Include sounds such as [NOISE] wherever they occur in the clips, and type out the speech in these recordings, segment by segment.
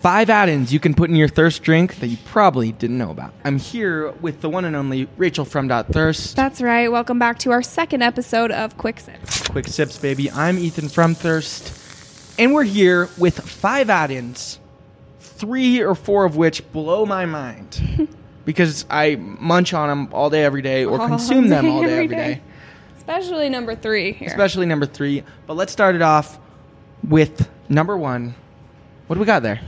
Five add-ins you can put in your thirst drink that you probably didn't know about. I'm here with the one and only Rachel from Dot Thirst. That's right. Welcome back to our second episode of Quick Sips. Quick sips, baby. I'm Ethan from Thirst, and we're here with five add-ins, three or four of which blow my mind [LAUGHS] because I munch on them all day, every day, or All consume them all day, every day. day. Especially number three here. Especially number three. But let's start it off with number one. What do we got there?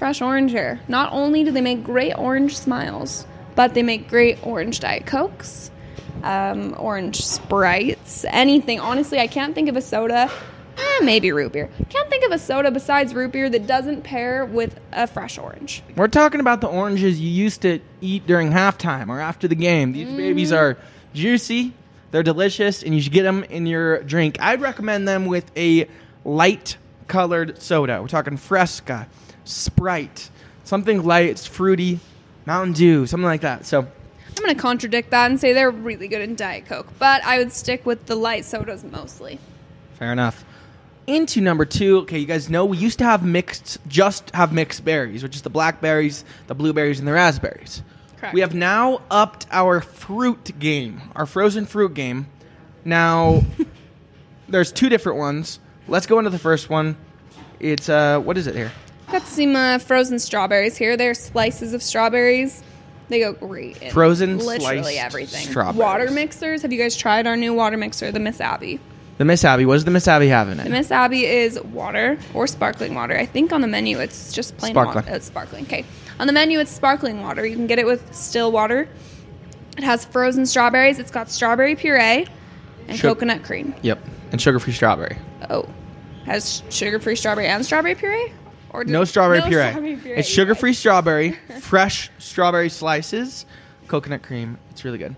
Fresh orange here. Not only do they make great orange smiles, but they make great orange Diet Cokes, um, orange Sprites, anything. Honestly, I can't think of a soda. Eh, maybe root beer. Can't think of a soda besides root beer that doesn't pair with a fresh orange. We're talking about the oranges you used to eat during halftime or after the game. These babies are juicy, they're delicious, and you should get them in your drink. I'd recommend them with a light colored soda. We're talking Fresca, Sprite, something light, it's fruity, Mountain Dew, something like that. So, I'm going to contradict that and say they're really good in Diet Coke, but I would stick with the light sodas mostly. fair enough. Into number two, okay, you guys know we used to have mixed, just have mixed berries, which is the blackberries, the blueberries, and the raspberries. Correct. We have now upped our fruit game, our frozen fruit game. Now, [LAUGHS] there's two different ones. Let's go into the first one. It's uh, what is it here? Got some uh, frozen strawberries here. They're slices of strawberries. They go great. in Frozen literally sliced everything. strawberries. Water mixers. Have you guys tried our new water mixer, the Miss Abby? The Miss Abby. What does the Miss Abby have in The? Miss Abby is water or sparkling water. I think on the menu it's just plain Sparkling. water. It's sparkling. Okay. On the menu it's sparkling water. You can get it with still water. It has frozen strawberries. It's got strawberry puree and coconut cream. Yep, and sugar-free strawberry. Oh, has sugar-free strawberry and strawberry puree? Or No strawberry no puree. strawberry puree, It's sugar-free guys. strawberry, [LAUGHS] fresh strawberry slices, coconut cream. It's really good.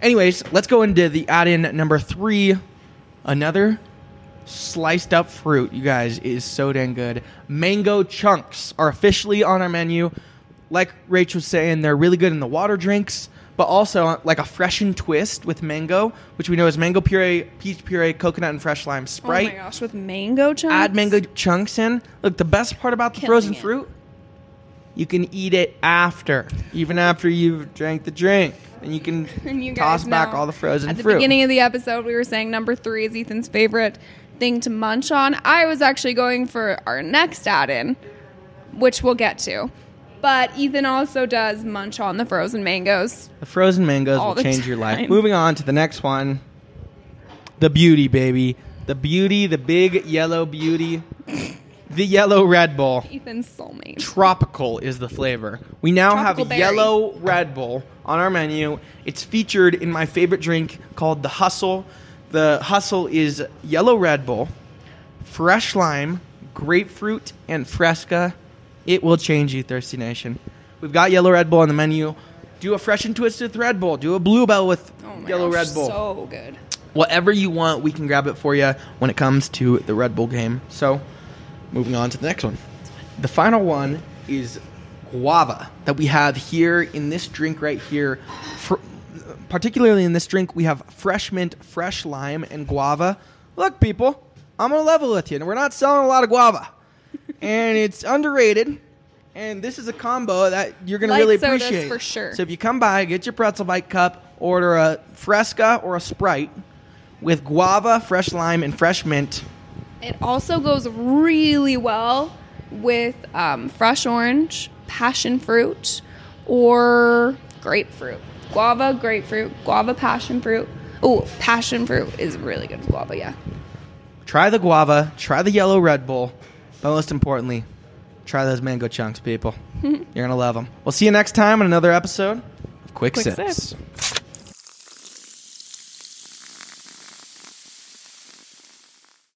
Anyways, let's go into the add-in number three. Another sliced up fruit, you guys, is so dang good. Mango chunks are officially on our menu. Like Rach was saying, they're really good in the water drinks, but also uh, like a freshened twist with mango, which we know is mango puree, peach puree, coconut, and fresh lime Sprite. Oh my gosh, with mango chunks. Add mango chunks in. Look, the best part about the Killing frozen it. fruit, you can eat it after, even after you've drank the drink, and you can [LAUGHS] And you toss back all the frozen fruit. At the fruit. beginning of the episode, we were saying number three is Ethan's favorite thing to munch on. I was actually going for our next add-in, which we'll get to. But Ethan also does munch on the frozen mangoes. the frozen mangoes all will the change your life. time. Moving on to the next one, the beauty, baby, the beauty, the big yellow beauty, the yellow Red Bull. Ethan's soulmate. Tropical is the flavor. We now Tropical have berry. yellow Red Bull on our menu. It's featured in my favorite drink called the Hustle. The Hustle is yellow Red Bull, fresh lime, grapefruit, and Fresca. It will change you, Thirsty Nation. We've got yellow Red Bull on the menu. Do a fresh and twisted Red Bull. Do a Bluebell with Oh my yellow gosh, Red Bull. So good. Whatever you want, we can grab it for you when it comes to the Red Bull game. So, moving on to the next one. The final one is guava that we have here in this drink right here. Fr- particularly in this drink, we have fresh mint, fresh lime, and guava. Look, people, I'm gonna level with you. and We're not selling a lot of guava, and it's underrated. And this is a combo that you're gonna Light really sodas appreciate for sure. So if you come by, get your pretzel bite cup, order a Fresca or a Sprite with guava, fresh lime, and fresh mint. It also goes really well with um, fresh orange, passion fruit, or grapefruit. Guava, grapefruit, guava, passion fruit. Oh, passion fruit is really good with guava, yeah. Try the guava, try the yellow Red Bull, but most importantly, try those mango chunks, people. [LAUGHS] You're gonna love them. We'll see you next time on another episode of Quick, Quick Sips. Sips.